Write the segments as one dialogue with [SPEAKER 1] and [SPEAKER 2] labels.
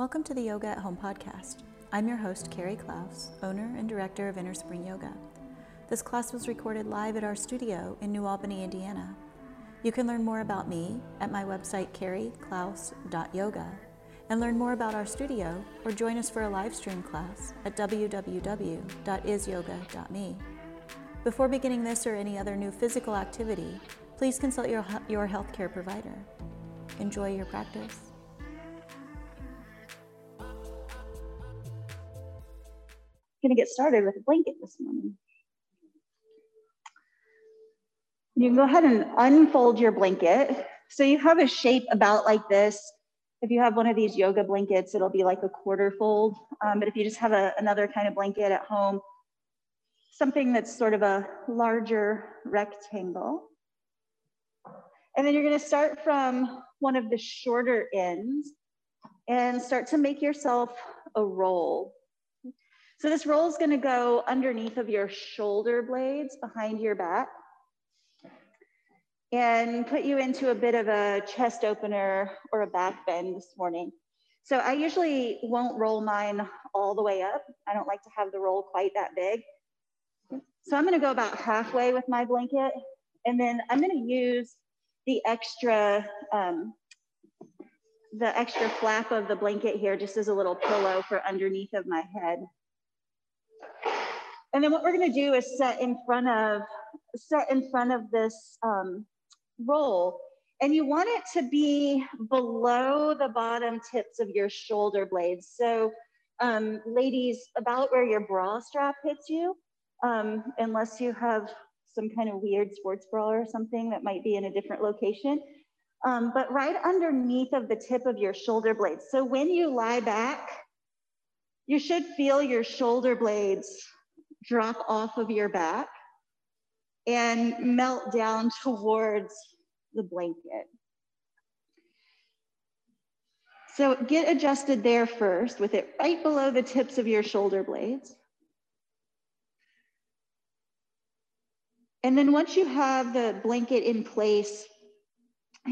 [SPEAKER 1] Welcome to the Yoga at Home podcast. I'm your host, Carrie Klaus, owner and director of Inner Spring Yoga. This class was recorded live at our studio in New Albany, Indiana. You can learn more about me at my website, carrieklaus.yoga, and learn more about our studio or join us for a live stream class at www.isyoga.me. Before beginning this or any other new physical activity, please consult your, your healthcare provider. Enjoy your practice.
[SPEAKER 2] Going to get started with a blanket this morning. You can go ahead and unfold your blanket. So you have a shape about like this. If you have one of these yoga blankets, it'll be like a quarter fold. Um, but if you just have a, another kind of blanket at home, something that's sort of a larger rectangle. And then you're gonna start from one of the shorter ends and start to make yourself a roll. So this roll is gonna go underneath of your shoulder blades behind your back and put you into a bit of a chest opener or a back bend this morning. So I usually won't roll mine all the way up. I don't like to have the roll quite that big. So I'm gonna go about halfway with my blanket and then I'm gonna use the extra, um, the extra flap of the blanket here just as a little pillow for underneath of my head. And then what we're gonna do is set in front of, set in front of this um, roll. And you want it to be below the bottom tips of your shoulder blades. So um, ladies, about where your bra strap hits you, um, unless you have some kind of weird sports bra or something that might be in a different location. Um, but right underneath of the tip of your shoulder blades. So when you lie back, you should feel your shoulder blades drop off of your back and melt down towards the blanket. So get adjusted there first with it right below the tips of your shoulder blades. And then once you have the blanket in place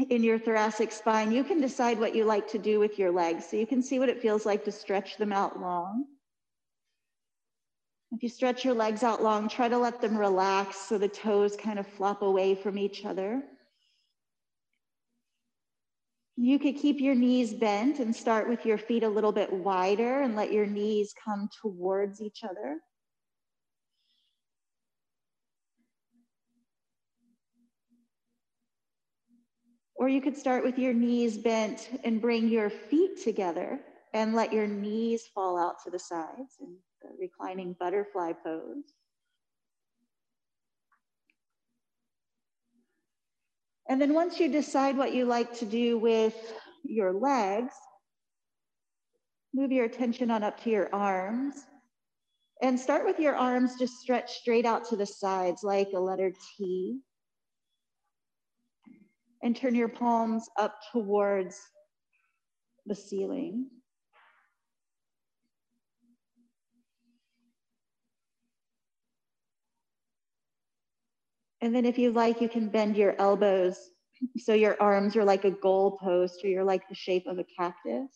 [SPEAKER 2] in your thoracic spine, you can decide what you like to do with your legs. So you can see what it feels like to stretch them out long. If you stretch your legs out long, try to let them relax so the toes kind of flop away from each other. You could keep your knees bent and start with your feet a little bit wider and let your knees come towards each other. Or you could start with your knees bent and bring your feet together and let your knees fall out to the sides in the reclining butterfly pose. And then once you decide what you like to do with your legs, move your attention on up to your arms. And start with your arms just stretched straight out to the sides like a letter T. And turn your palms up towards the ceiling. And then if you like, you can bend your elbows so your arms are like a goal post or you're like the shape of a cactus.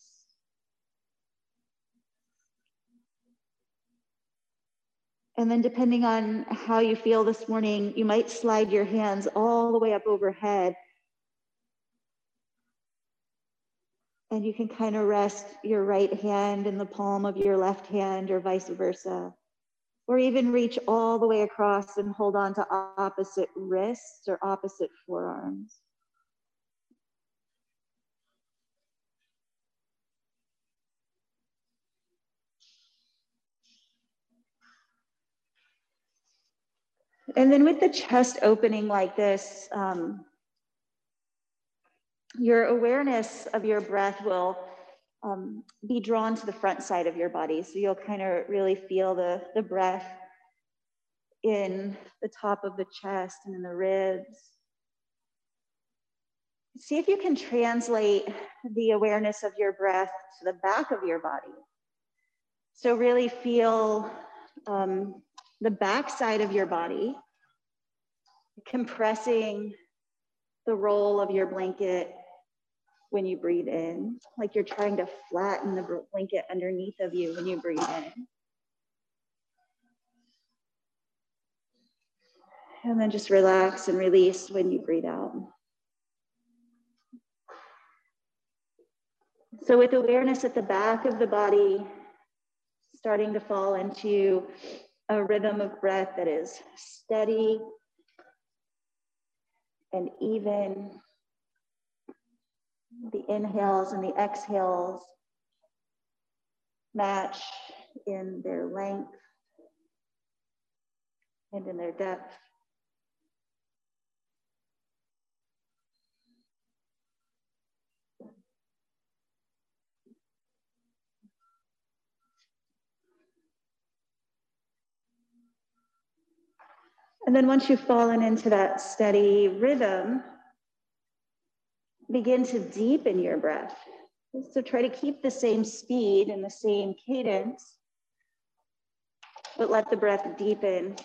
[SPEAKER 2] And then depending on how you feel this morning, you might slide your hands all the way up overhead. And you can kind of rest your right hand in the palm of your left hand or vice versa or even reach all the way across and hold on to opposite wrists or opposite forearms. And then with the chest opening like this, um, your awareness of your breath will um, be drawn to the front side of your body. So you'll kind of really feel the, the breath in the top of the chest and in the ribs. See if you can translate the awareness of your breath to the back of your body. So really feel um, the back side of your body compressing the roll of your blanket when you breathe in, like you're trying to flatten the blanket underneath of you when you breathe in. And then just relax and release when you breathe out. So, with awareness at the back of the body, starting to fall into a rhythm of breath that is steady and even. The inhales and the exhales match in their length and in their depth. And then once you've fallen into that steady rhythm, begin to deepen your breath. So try to keep the same speed and the same cadence, but let the breath deepen.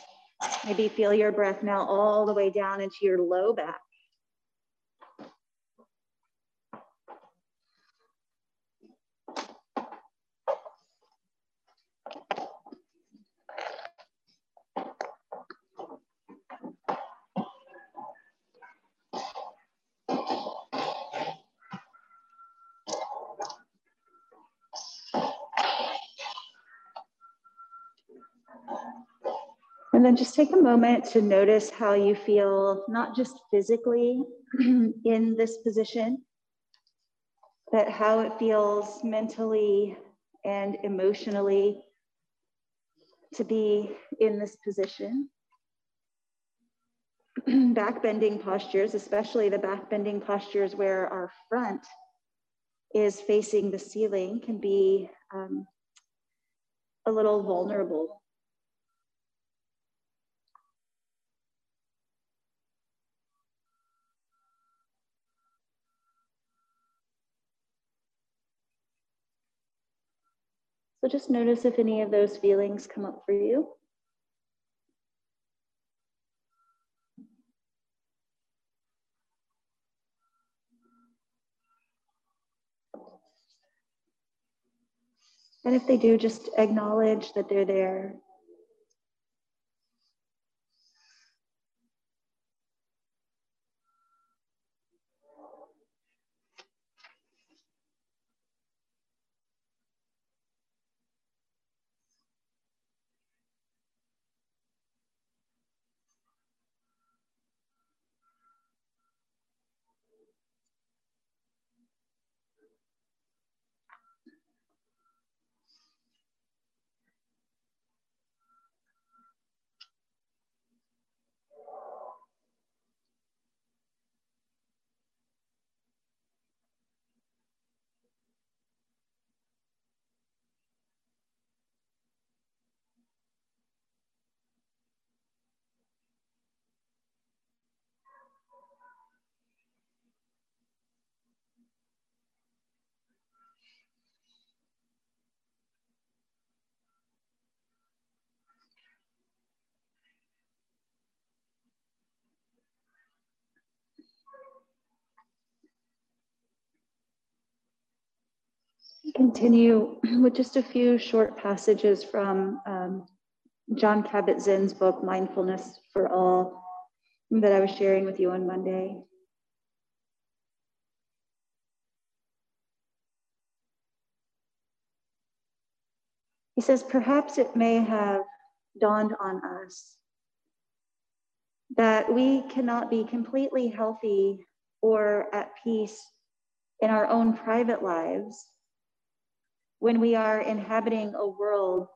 [SPEAKER 2] Maybe feel your breath now all the way down into your low back. And then just take a moment to notice how you feel, not just physically in this position, but how it feels mentally and emotionally to be in this position. back bending postures, especially the back bending postures where our front is facing the ceiling, can be um, a little vulnerable So just notice if any of those feelings come up for you. And if they do, just acknowledge that they're there continue with just a few short passages from um, Jon Kabat-Zinn's book, Mindfulness for All, that I was sharing with you on Monday. He says, perhaps it may have dawned on us that we cannot be completely healthy or at peace in our own private lives when we are inhabiting a world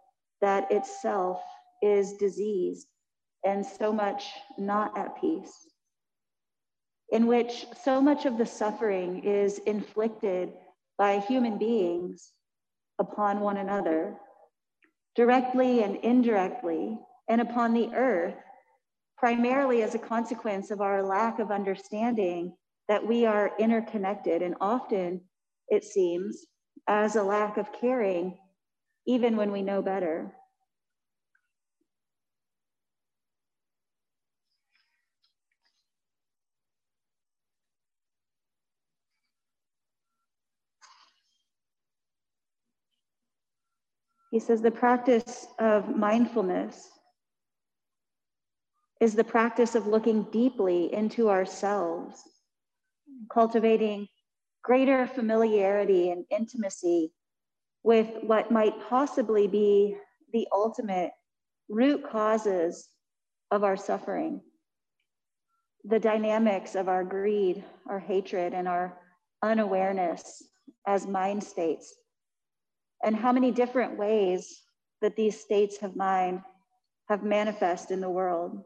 [SPEAKER 2] that itself is diseased and so much not at peace, in which so much of the suffering is inflicted by human beings upon one another, directly and indirectly, and upon the earth, primarily as a consequence of our lack of understanding that we are interconnected. And often, it seems, as a lack of caring, even when we know better. He says the practice of mindfulness is the practice of looking deeply into ourselves, cultivating greater familiarity and intimacy with what might possibly be the ultimate root causes of our suffering, the dynamics of our greed, our hatred, and our unawareness as mind states, and how many different ways that these states of mind have manifest in the world.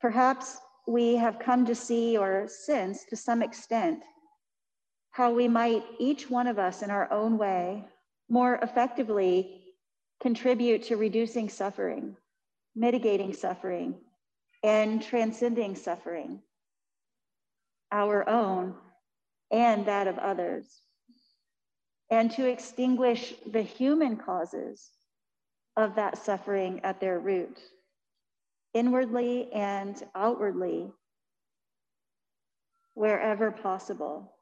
[SPEAKER 2] Perhaps we have come to see or sense to some extent how we might, each one of us in our own way, more effectively contribute to reducing suffering, mitigating suffering, and transcending suffering, our own and that of others, and to extinguish the human causes of that suffering at their root, inwardly and outwardly, wherever possible.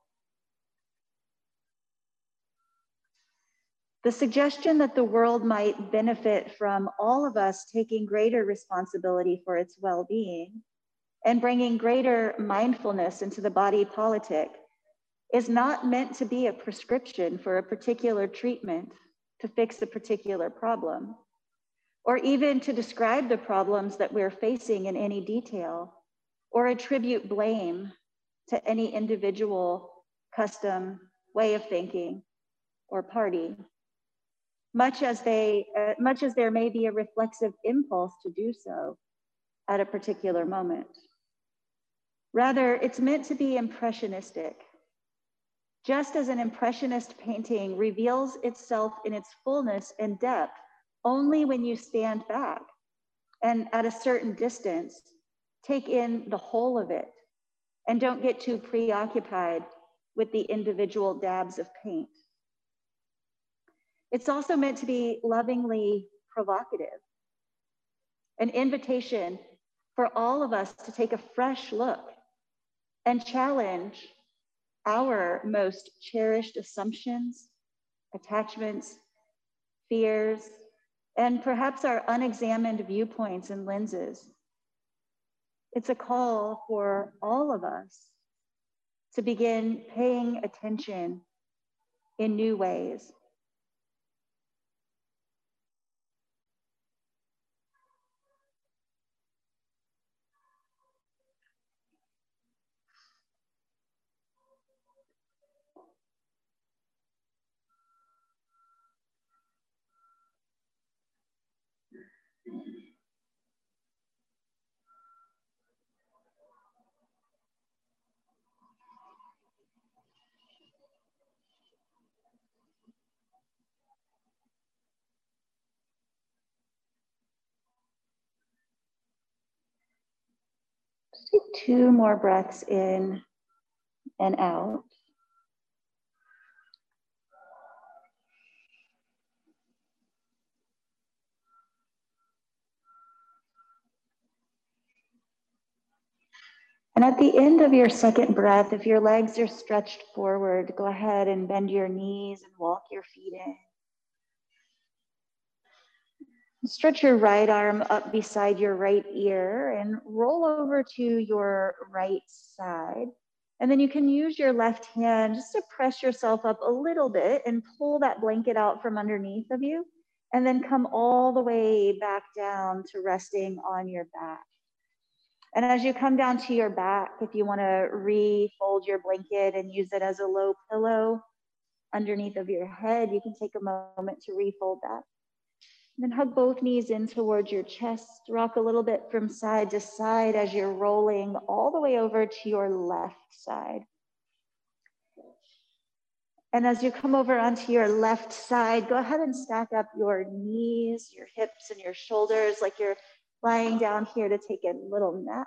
[SPEAKER 2] The suggestion that the world might benefit from all of us taking greater responsibility for its well being and bringing greater mindfulness into the body politic is not meant to be a prescription for a particular treatment to fix a particular problem, or even to describe the problems that we're facing in any detail, or attribute blame to any individual, custom, way of thinking, or party. Much as they uh, much as there may be a reflexive impulse to do so at a particular moment. Rather it's meant to be impressionistic. Just as an impressionist painting reveals itself in its fullness and depth only when you stand back and at a certain distance take in the whole of it and don't get too preoccupied with the individual dabs of paint. It's also meant to be lovingly provocative, an invitation for all of us to take a fresh look and challenge our most cherished assumptions, attachments, fears, and perhaps our unexamined viewpoints and lenses. It's a call for all of us to begin paying attention in new ways. Take two more breaths in and out. And at the end of your second breath, if your legs are stretched forward, go ahead and bend your knees and walk your feet in. Stretch your right arm up beside your right ear and roll over to your right side. And then you can use your left hand just to press yourself up a little bit and pull that blanket out from underneath of you. And then come all the way back down to resting on your back. And as you come down to your back, if you want to refold your blanket and use it as a low pillow underneath of your head, you can take a moment to refold that. And then hug both knees in towards your chest. Rock a little bit from side to side as you're rolling all the way over to your left side. And as you come over onto your left side, go ahead and stack up your knees, your hips, and your shoulders like you're lying down here to take a little nap.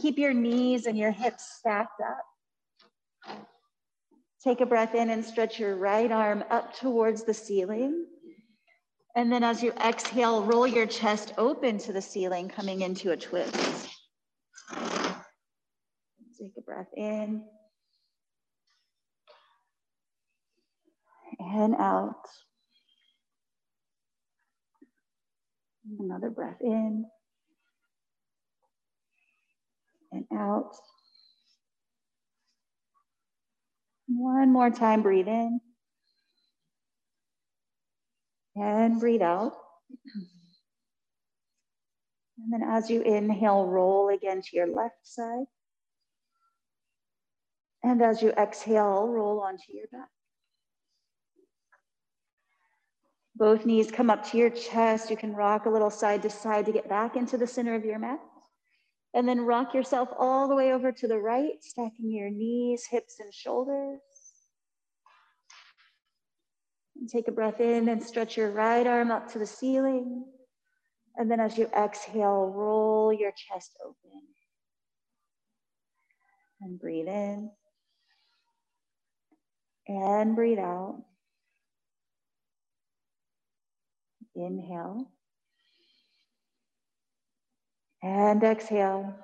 [SPEAKER 2] Keep your knees and your hips stacked up. Take a breath in and stretch your right arm up towards the ceiling. And then as you exhale, roll your chest open to the ceiling, coming into a twist. Take a breath in. and out. Another breath in and out. One more time, breathe in and breathe out. And then as you inhale, roll again to your left side. And as you exhale, roll onto your back. Both knees come up to your chest. You can rock a little side to side to get back into the center of your mat. And then rock yourself all the way over to the right, stacking your knees, hips, and shoulders. And take a breath in and stretch your right arm up to the ceiling. And then as you exhale, roll your chest open. And breathe in. And breathe out. Inhale. And exhale.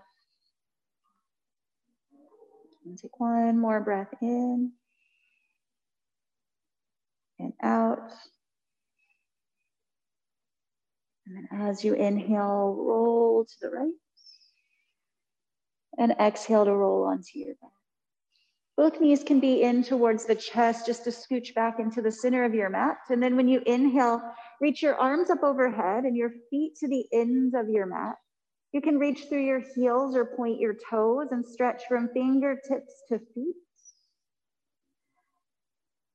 [SPEAKER 2] And take one more breath in and out. And then as you inhale, roll to the right. And exhale to roll onto your back. Both knees can be in towards the chest, just to scooch back into the center of your mat. And then when you inhale, reach your arms up overhead and your feet to the ends of your mat. You can reach through your heels or point your toes and stretch from fingertips to feet.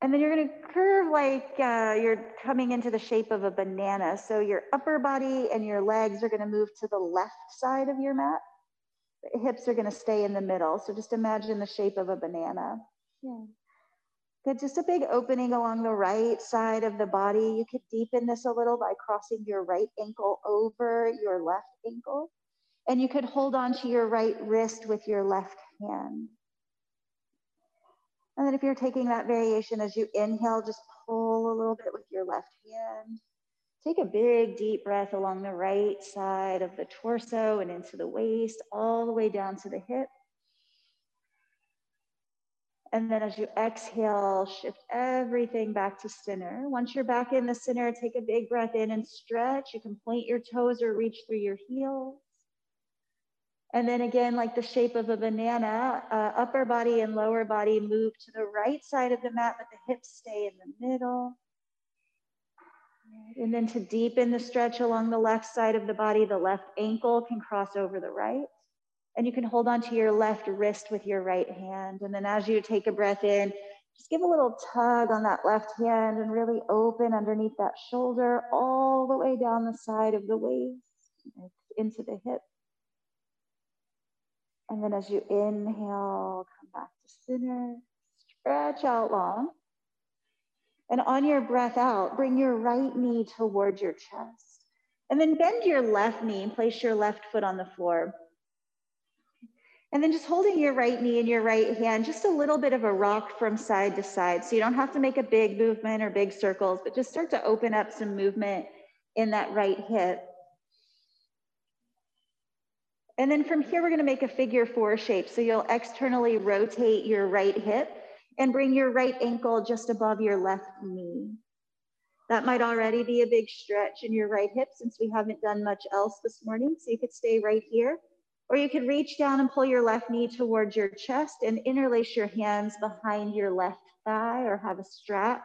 [SPEAKER 2] And then you're gonna curve like uh, you're coming into the shape of a banana. So your upper body and your legs are gonna move to the left side of your mat. The hips are gonna stay in the middle. So just imagine the shape of a banana. Yeah. Good, just a big opening along the right side of the body. You could deepen this a little by crossing your right ankle over your left ankle. And you could hold on to your right wrist with your left hand. And then if you're taking that variation as you inhale, just pull a little bit with your left hand. Take a big deep breath along the right side of the torso and into the waist, all the way down to the hip. And then as you exhale, shift everything back to center. Once you're back in the center, take a big breath in and stretch. You can point your toes or reach through your heels. And then again, like the shape of a banana, uh, upper body and lower body move to the right side of the mat, but the hips stay in the middle. And then to deepen the stretch along the left side of the body, the left ankle can cross over the right. And you can hold on to your left wrist with your right hand. And then as you take a breath in, just give a little tug on that left hand and really open underneath that shoulder, all the way down the side of the waist into the hip. And then as you inhale, come back to center, stretch out long. And on your breath out, bring your right knee towards your chest. And then bend your left knee and place your left foot on the floor. And then just holding your right knee in your right hand, just a little bit of a rock from side to side. So you don't have to make a big movement or big circles, but just start to open up some movement in that right hip. And then from here, we're gonna make a figure four shape. So you'll externally rotate your right hip and bring your right ankle just above your left knee. That might already be a big stretch in your right hip since we haven't done much else this morning. So you could stay right here. Or you could reach down and pull your left knee towards your chest and interlace your hands behind your left thigh or have a strap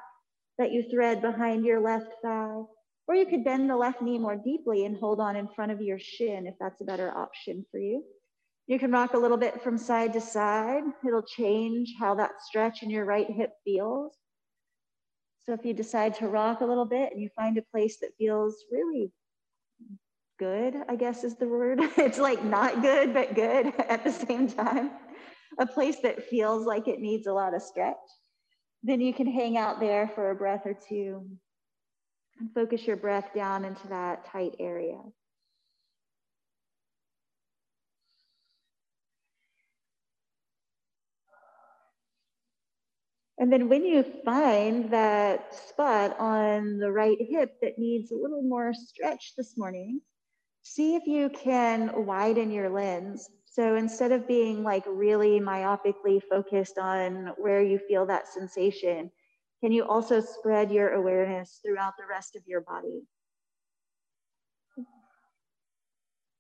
[SPEAKER 2] that you thread behind your left thigh. Or you could bend the left knee more deeply and hold on in front of your shin if that's a better option for you. You can rock a little bit from side to side. It'll change how that stretch in your right hip feels. So if you decide to rock a little bit and you find a place that feels really good, I guess is the word. It's like not good, but good at the same time. A place that feels like it needs a lot of stretch. Then you can hang out there for a breath or two and focus your breath down into that tight area. And then when you find that spot on the right hip that needs a little more stretch this morning, see if you can widen your lens. So instead of being like really myopically focused on where you feel that sensation, can you also spread your awareness throughout the rest of your body?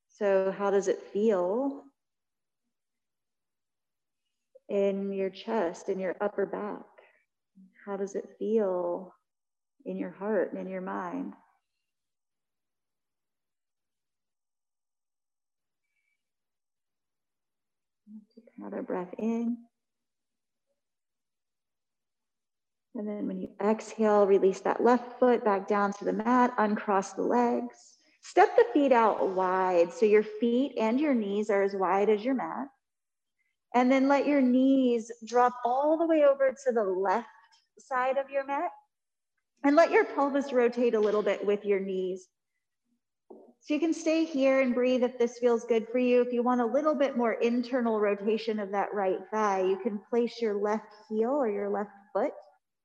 [SPEAKER 2] So, how does it feel in your chest, in your upper back? How does it feel in your heart and in your mind? Another breath in. And then when you exhale, release that left foot back down to the mat, uncross the legs. Step the feet out wide so your feet and your knees are as wide as your mat. And then let your knees drop all the way over to the left side of your mat. And let your pelvis rotate a little bit with your knees. So you can stay here and breathe if this feels good for you. If you want a little bit more internal rotation of that right thigh, you can place your left heel or your left foot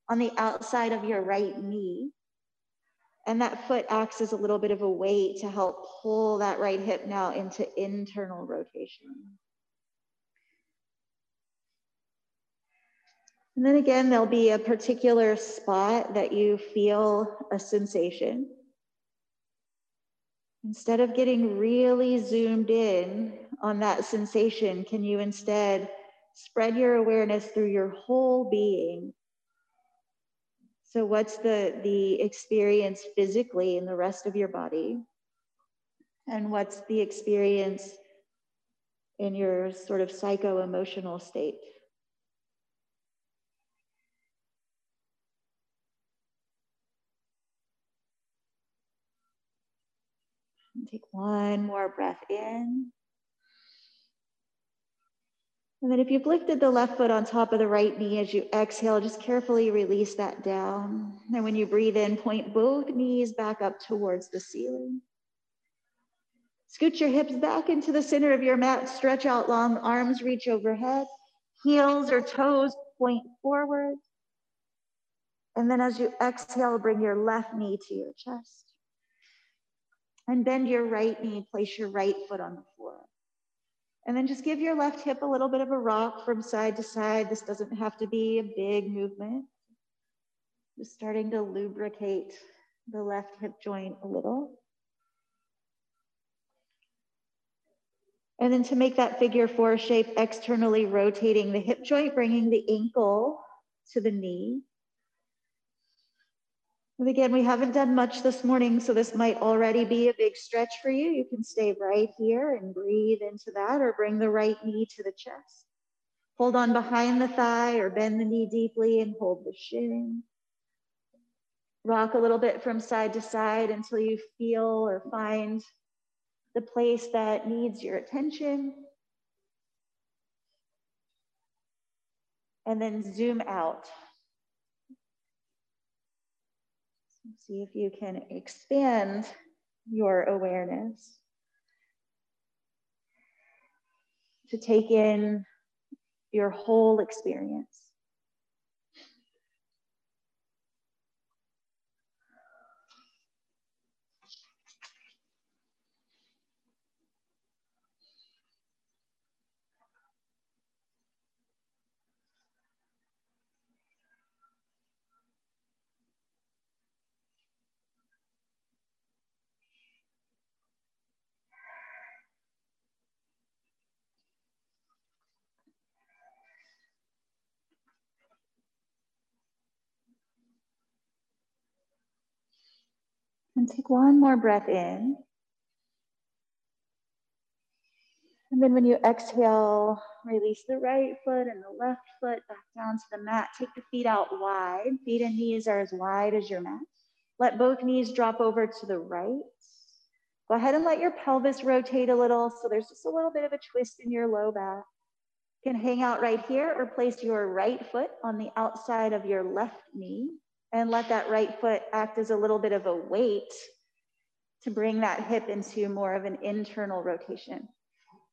[SPEAKER 2] on the outside of your right knee. And that foot acts as a little bit of a weight to help pull that right hip now into internal rotation. And then again, there'll be a particular spot that you feel a sensation. Instead of getting really zoomed in on that sensation, can you instead spread your awareness through your whole being so what's the, the experience physically in the rest of your body? And what's the experience in your sort of psycho-emotional state? Take one more breath in. And then if you've lifted the left foot on top of the right knee as you exhale, just carefully release that down. And when you breathe in, point both knees back up towards the ceiling. Scoot your hips back into the center of your mat, stretch out long, arms reach overhead, heels or toes point forward. And then as you exhale, bring your left knee to your chest. And bend your right knee, place your right foot on the floor. And then just give your left hip a little bit of a rock from side to side. This doesn't have to be a big movement. Just starting to lubricate the left hip joint a little. And then to make that figure four shape, externally rotating the hip joint, bringing the ankle to the knee. Again, we haven't done much this morning, so this might already be a big stretch for you. You can stay right here and breathe into that or bring the right knee to the chest. Hold on behind the thigh or bend the knee deeply and hold the shin. Rock a little bit from side to side until you feel or find the place that needs your attention. And then zoom out See if you can expand your awareness to take in your whole experience. And take one more breath in. And then when you exhale, release the right foot and the left foot back down to the mat. Take the feet out wide. Feet and knees are as wide as your mat. Let both knees drop over to the right. Go ahead and let your pelvis rotate a little. So there's just a little bit of a twist in your low back. You can hang out right here or place your right foot on the outside of your left knee and let that right foot act as a little bit of a weight to bring that hip into more of an internal rotation.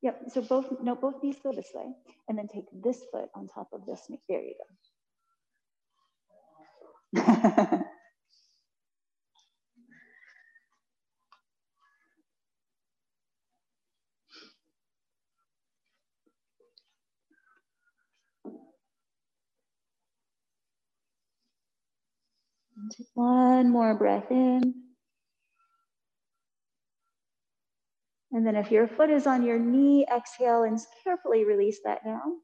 [SPEAKER 2] Yep, so both, no, both knees go this way. And then take this foot on top of this knee. There you go. Take one more breath in. And then if your foot is on your knee, exhale and carefully release that down.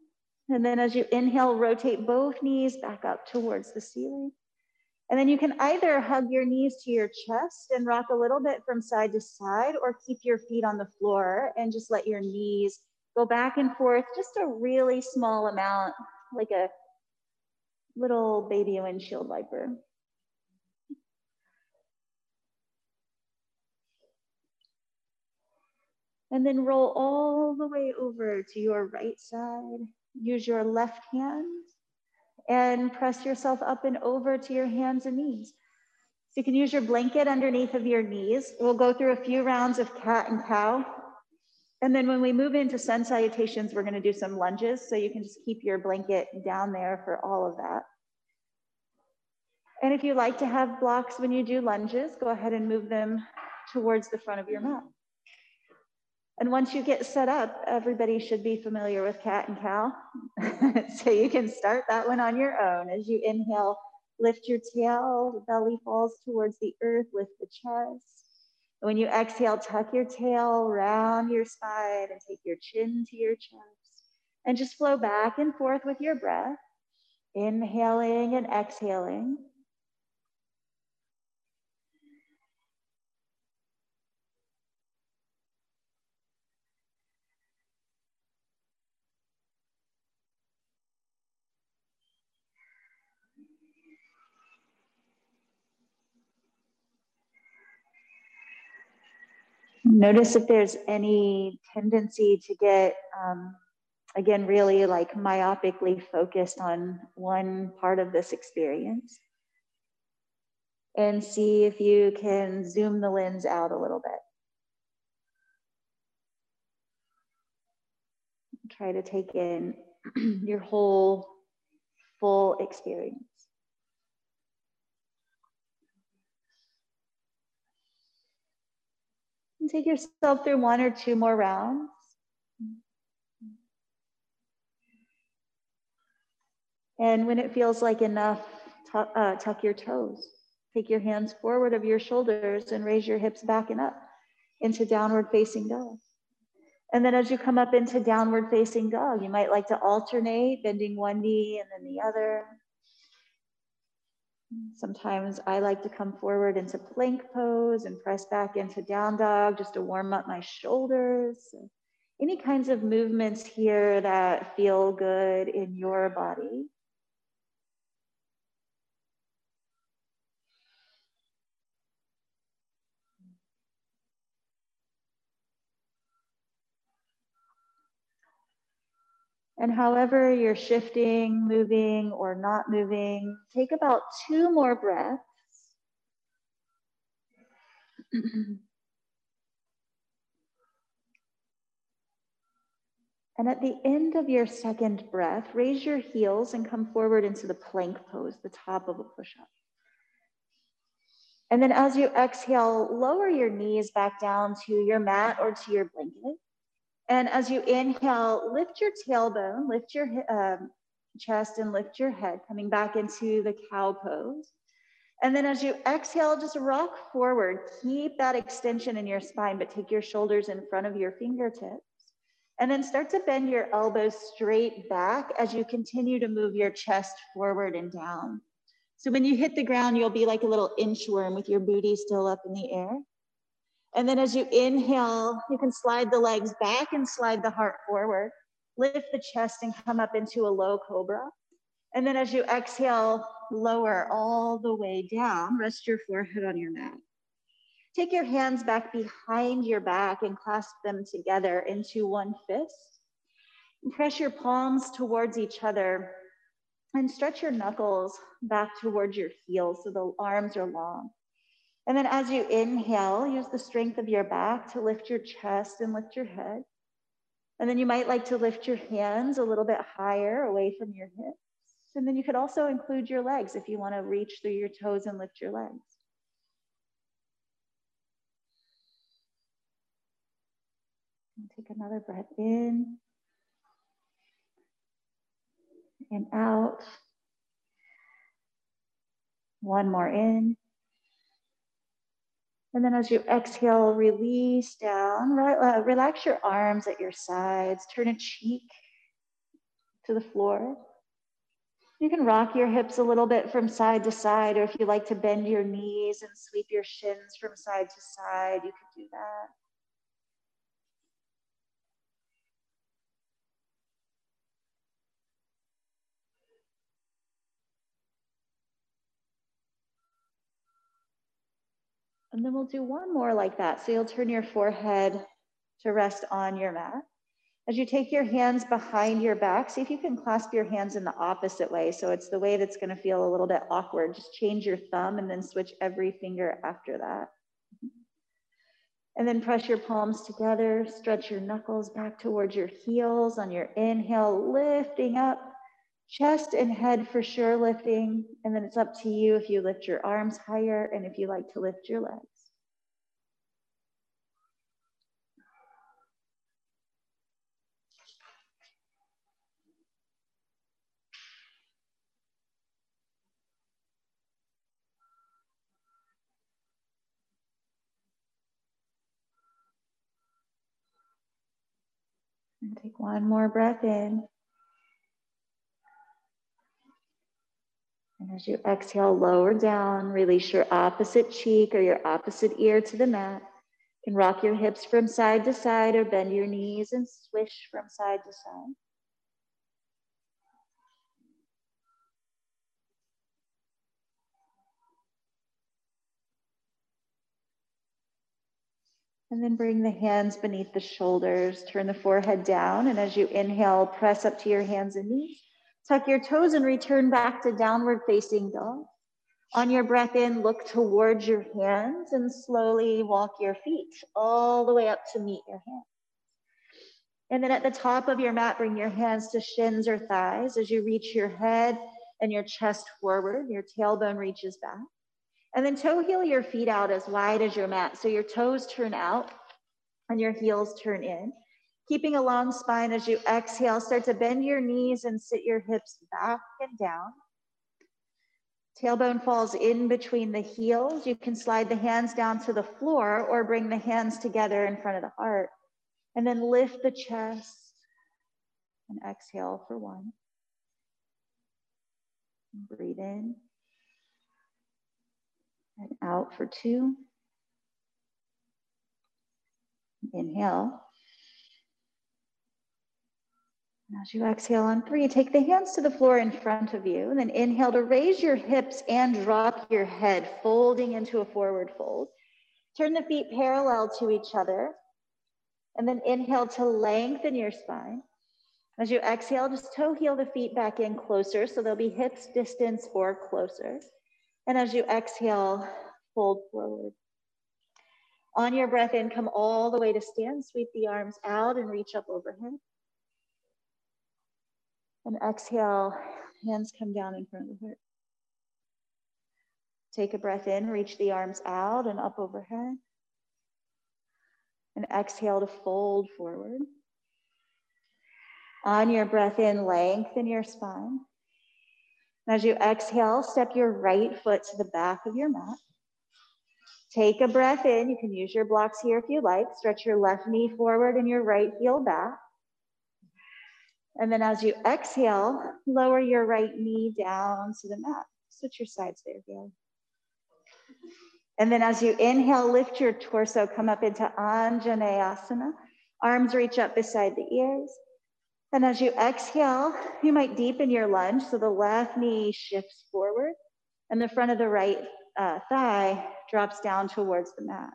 [SPEAKER 2] And then as you inhale, rotate both knees back up towards the ceiling. And then you can either hug your knees to your chest and rock a little bit from side to side, or keep your feet on the floor and just let your knees go back and forth just a really small amount, like a little baby windshield wiper. And then roll all the way over to your right side. Use your left hand and press yourself up and over to your hands and knees. So you can use your blanket underneath of your knees. We'll go through a few rounds of cat and cow. And then when we move into sun salutations, we're gonna do some lunges. So you can just keep your blanket down there for all of that. And if you like to have blocks when you do lunges, go ahead and move them towards the front of your mat. And once you get set up, everybody should be familiar with cat and cow. so you can start that one on your own. As you inhale, lift your tail, the belly falls towards the earth, lift the chest. When you exhale, tuck your tail round your spine and take your chin to your chest. And just flow back and forth with your breath, inhaling and exhaling. Notice if there's any tendency to get, um, again, really like myopically focused on one part of this experience. And see if you can zoom the lens out a little bit. Try to take in your whole full experience. And take yourself through one or two more rounds. And when it feels like enough, uh, tuck your toes. Take your hands forward of your shoulders and raise your hips back and up into downward facing dog. And then as you come up into downward facing dog, you might like to alternate, bending one knee and then the other. Sometimes I like to come forward into plank pose and press back into down dog just to warm up my shoulders. Any kinds of movements here that feel good in your body. And however you're shifting, moving, or not moving, take about two more breaths. and at the end of your second breath, raise your heels and come forward into the plank pose, the top of a push up. And then as you exhale, lower your knees back down to your mat or to your blanket. And as you inhale, lift your tailbone, lift your um, chest, and lift your head, coming back into the cow pose. And then as you exhale, just rock forward. Keep that extension in your spine, but take your shoulders in front of your fingertips. And then start to bend your elbows straight back as you continue to move your chest forward and down. So when you hit the ground, you'll be like a little inchworm with your booty still up in the air. And then as you inhale, you can slide the legs back and slide the heart forward. Lift the chest and come up into a low cobra. And then as you exhale, lower all the way down. Rest your forehead on your mat. Take your hands back behind your back and clasp them together into one fist. And press your palms towards each other and stretch your knuckles back towards your heels so the arms are long. And then as you inhale, use the strength of your back to lift your chest and lift your head. And then you might like to lift your hands a little bit higher away from your hips. And then you could also include your legs if you want to reach through your toes and lift your legs. And take another breath in and out. One more in. And then as you exhale, release down, uh, relax your arms at your sides, turn a cheek to the floor. You can rock your hips a little bit from side to side, or if you like to bend your knees and sweep your shins from side to side, you can do that. And then we'll do one more like that. So you'll turn your forehead to rest on your mat. As you take your hands behind your back, see if you can clasp your hands in the opposite way. So it's the way that's going to feel a little bit awkward. Just change your thumb and then switch every finger after that. And then press your palms together, stretch your knuckles back towards your heels on your inhale, lifting up, chest and head for sure lifting. And then it's up to you if you lift your arms higher and if you like to lift your legs. And take one more breath in. And as you exhale, lower down, release your opposite cheek or your opposite ear to the mat. You can rock your hips from side to side or bend your knees and swish from side to side. And then bring the hands beneath the shoulders, turn the forehead down. And as you inhale, press up to your hands and knees. Tuck your toes and return back to downward facing dog. On your breath in, look towards your hands and slowly walk your feet all the way up to meet your hands. And then at the top of your mat, bring your hands to shins or thighs as you reach your head and your chest forward. Your tailbone reaches back. And then toe heel your feet out as wide as your mat. So your toes turn out and your heels turn in. Keeping a long spine as you exhale, start to bend your knees and sit your hips back and down. Tailbone falls in between the heels. You can slide the hands down to the floor or bring the hands together in front of the heart. And then lift the chest and exhale for one. Breathe in and out for two. Inhale. As you exhale on three, take the hands to the floor in front of you, and then inhale to raise your hips and drop your head, folding into a forward fold. Turn the feet parallel to each other, and then inhale to lengthen your spine. As you exhale, just toe heel the feet back in closer, so they'll be hips distance or closer. And as you exhale, fold forward. On your breath in, come all the way to stand. Sweep the arms out and reach up overhead. And exhale, hands come down in front of the heart. Take a breath in, reach the arms out and up overhead. And exhale to fold forward. On your breath in, lengthen your spine. As you exhale, step your right foot to the back of your mat. Take a breath in. You can use your blocks here if you like. Stretch your left knee forward and your right heel back. And then as you exhale, lower your right knee down to the mat. Switch your sides there, Gail. And then as you inhale, lift your torso, come up into Anjaneyasana. Arms reach up beside the ears. And as you exhale, you might deepen your lunge. So the left knee shifts forward and the front of the right uh, thigh drops down towards the mat.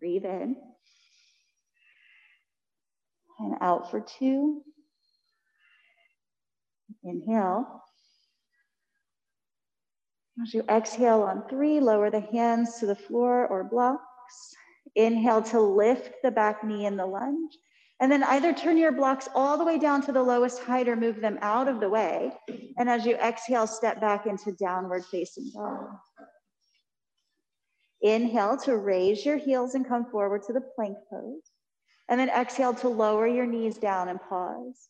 [SPEAKER 2] Breathe in. And out for two. Inhale. As you exhale on three, lower the hands to the floor or blocks. Inhale to lift the back knee in the lunge. And then either turn your blocks all the way down to the lowest height or move them out of the way. And as you exhale, step back into downward facing dog. Inhale to raise your heels and come forward to the plank pose. And then exhale to lower your knees down and pause.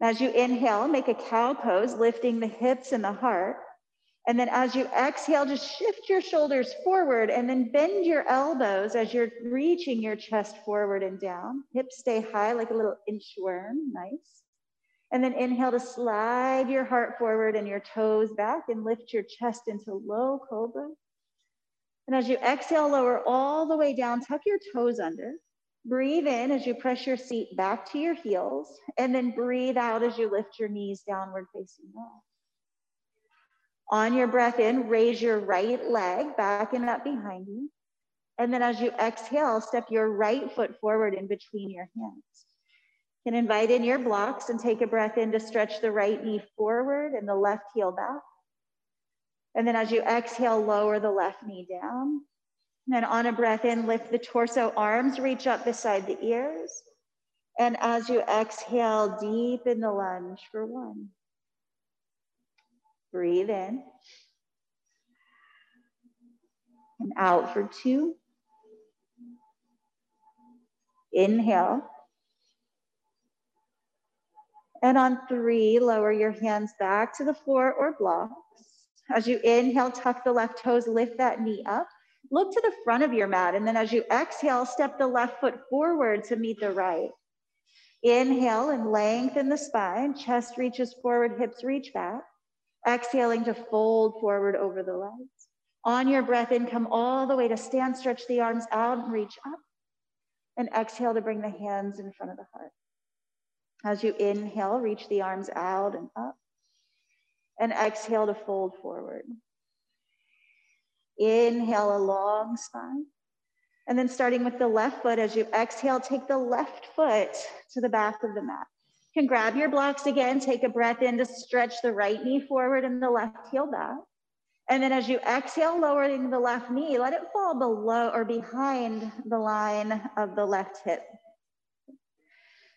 [SPEAKER 2] As you inhale, make a cow pose, lifting the hips and the heart. And then as you exhale, just shift your shoulders forward and then bend your elbows as you're reaching your chest forward and down. Hips stay high like a little inchworm. Nice. And then inhale to slide your heart forward and your toes back and lift your chest into low cobra. And as you exhale, lower all the way down, tuck your toes under. Breathe in as you press your seat back to your heels, and then breathe out as you lift your knees downward facing. On your breath in, raise your right leg back and up behind you. And then as you exhale, step your right foot forward in between your hands. Can invite in your blocks and take a breath in to stretch the right knee forward and the left heel back. And then as you exhale, lower the left knee down. And then on a breath in, lift the torso, arms reach up beside the ears. And as you exhale, deep in the lunge for one. Breathe in. And out for two. Inhale. And on three, lower your hands back to the floor or blocks. As you inhale, tuck the left toes, lift that knee up. Look to the front of your mat. And then as you exhale, step the left foot forward to meet the right. Inhale and lengthen the spine. Chest reaches forward, hips reach back. Exhaling to fold forward over the legs. On your breath in, come all the way to stand, stretch the arms out and reach up. And exhale to bring the hands in front of the heart. As you inhale, reach the arms out and up. And exhale to fold forward. Inhale a long spine. And then starting with the left foot, as you exhale, take the left foot to the back of the mat can grab your blocks again, take a breath in to stretch the right knee forward and the left heel back. And then as you exhale, lowering the left knee, let it fall below or behind the line of the left hip.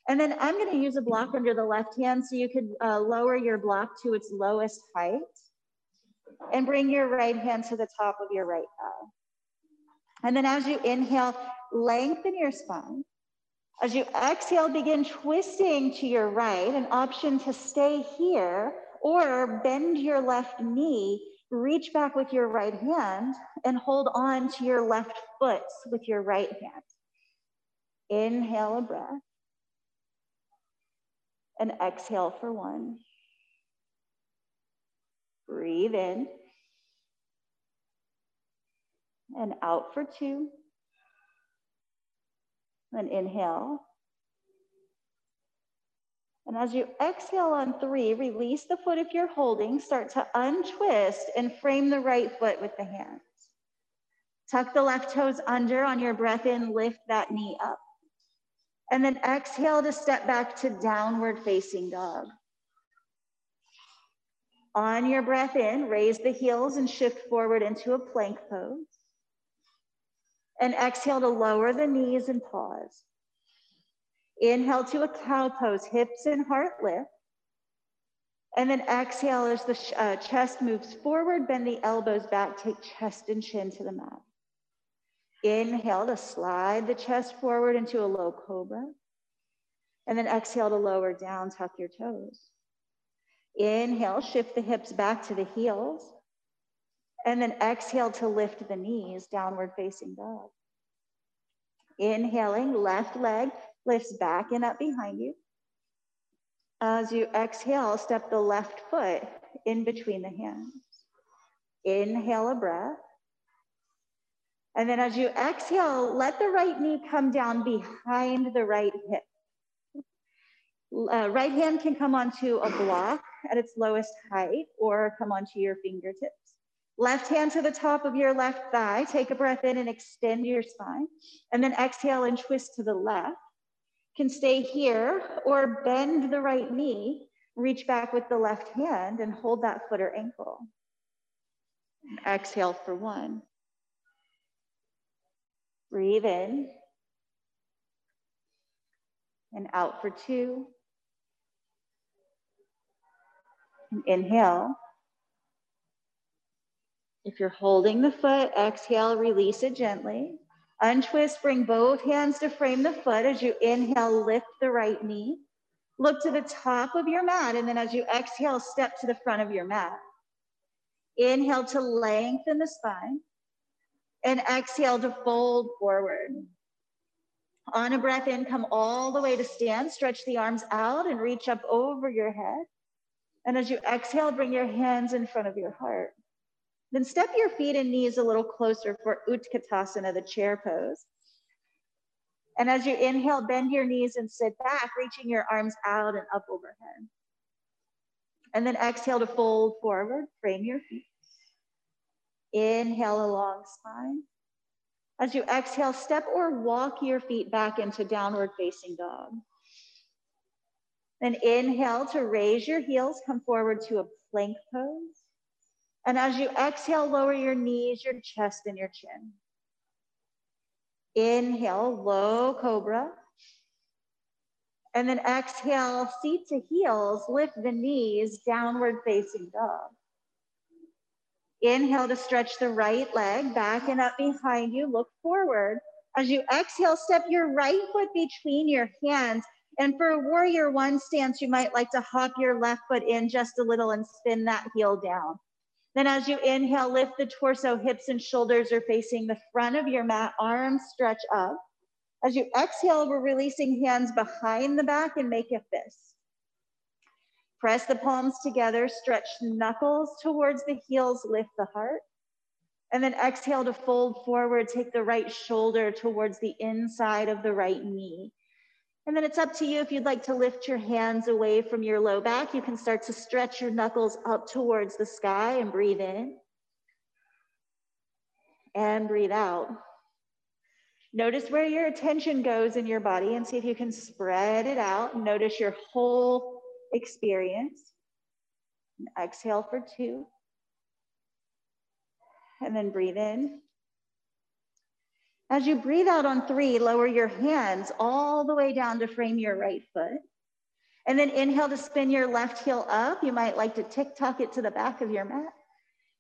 [SPEAKER 2] And then I'm gonna use a block under the left hand so you could uh, lower your block to its lowest height and bring your right hand to the top of your right thigh. And then as you inhale, lengthen your spine. As you exhale, begin twisting to your right, an option to stay here or bend your left knee, reach back with your right hand and hold on to your left foot with your right hand. Inhale a breath and exhale for one. Breathe in and out for two. And inhale. And as you exhale on three, release the foot if you're holding. Start to untwist and frame the right foot with the hands. Tuck the left toes under on your breath in, lift that knee up. And then exhale to step back to downward facing dog. On your breath in, raise the heels and shift forward into a plank pose. And exhale to lower the knees and pause. Inhale to a cow pose, hips and heart lift. And then exhale as the uh, chest moves forward, bend the elbows back, take chest and chin to the mat. Inhale to slide the chest forward into a low cobra. And then exhale to lower down, tuck your toes. Inhale, shift the hips back to the heels. And then exhale to lift the knees, downward facing dog. Inhaling, left leg lifts back and up behind you. As you exhale, step the left foot in between the hands. Inhale a breath. And then as you exhale, let the right knee come down behind the right hip. Uh, right hand can come onto a block at its lowest height or come onto your fingertips. Left hand to the top of your left thigh. Take a breath in and extend your spine. And then exhale and twist to the left. Can stay here or bend the right knee. Reach back with the left hand and hold that foot or ankle. Exhale for one. Breathe in. And out for two. And inhale. If you're holding the foot, exhale, release it gently. Untwist, bring both hands to frame the foot. As you inhale, lift the right knee. Look to the top of your mat. And then as you exhale, step to the front of your mat. Inhale to lengthen the spine and exhale to fold forward. On a breath in, come all the way to stand. Stretch the arms out and reach up over your head. And as you exhale, bring your hands in front of your heart. Then step your feet and knees a little closer for Utkatasana, the chair pose. And as you inhale, bend your knees and sit back, reaching your arms out and up overhead. And then exhale to fold forward, frame your feet. Inhale a long spine. As you exhale, step or walk your feet back into downward facing dog. Then inhale to raise your heels, come forward to a plank pose. And as you exhale, lower your knees, your chest, and your chin. Inhale, low cobra. And then exhale, seat to heels, lift the knees, downward facing dog. Inhale to stretch the right leg back and up behind you. Look forward. As you exhale, step your right foot between your hands. And for a warrior one stance, you might like to hop your left foot in just a little and spin that heel down. Then as you inhale, lift the torso, hips and shoulders are facing the front of your mat, arms stretch up. As you exhale, we're releasing hands behind the back and make a fist. Press the palms together, stretch knuckles towards the heels, lift the heart. And then exhale to fold forward, take the right shoulder towards the inside of the right knee. And then it's up to you if you'd like to lift your hands away from your low back. You can start to stretch your knuckles up towards the sky and breathe in. And breathe out. Notice where your attention goes in your body and see if you can spread it out. Notice your whole experience. Exhale for two. And then breathe in. As you breathe out on three, lower your hands all the way down to frame your right foot. And then inhale to spin your left heel up. You might like to tick tock it to the back of your mat.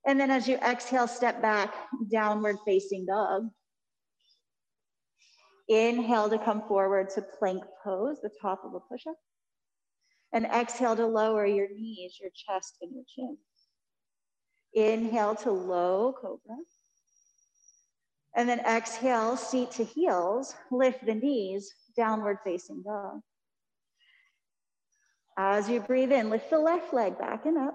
[SPEAKER 2] And then as you exhale, step back, downward facing dog. Inhale to come forward to plank pose, the top of a push up. And exhale to lower your knees, your chest, and your chin. Inhale to low cobra. And then exhale, seat to heels, lift the knees, downward facing dog. As you breathe in, lift the left leg back and up.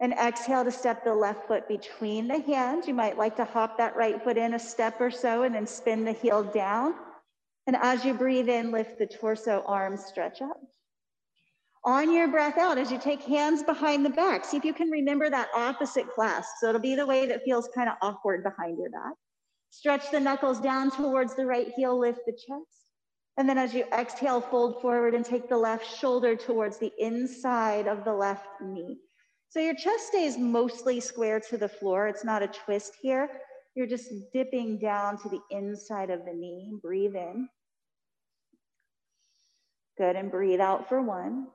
[SPEAKER 2] And exhale to step the left foot between the hands. You might like to hop that right foot in a step or so and then spin the heel down. And as you breathe in, lift the torso, arms stretch up on your breath out as you take hands behind the back. See if you can remember that opposite clasp. So it'll be the way that feels kind of awkward behind your back. Stretch the knuckles down towards the right heel, lift the chest. And then as you exhale, fold forward and take the left shoulder towards the inside of the left knee. So your chest stays mostly square to the floor. It's not a twist here. You're just dipping down to the inside of the knee. Breathe in. Good, and breathe out for one.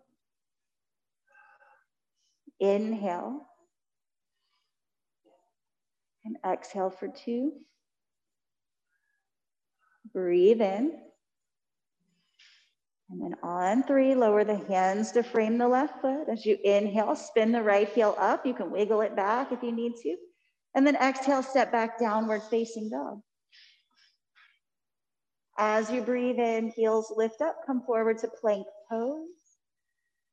[SPEAKER 2] Inhale. And exhale for two. Breathe in. And then on three, lower the hands to frame the left foot. As you inhale, spin the right heel up. You can wiggle it back if you need to. And then exhale, step back downward facing dog. As you breathe in, heels lift up, come forward to plank pose.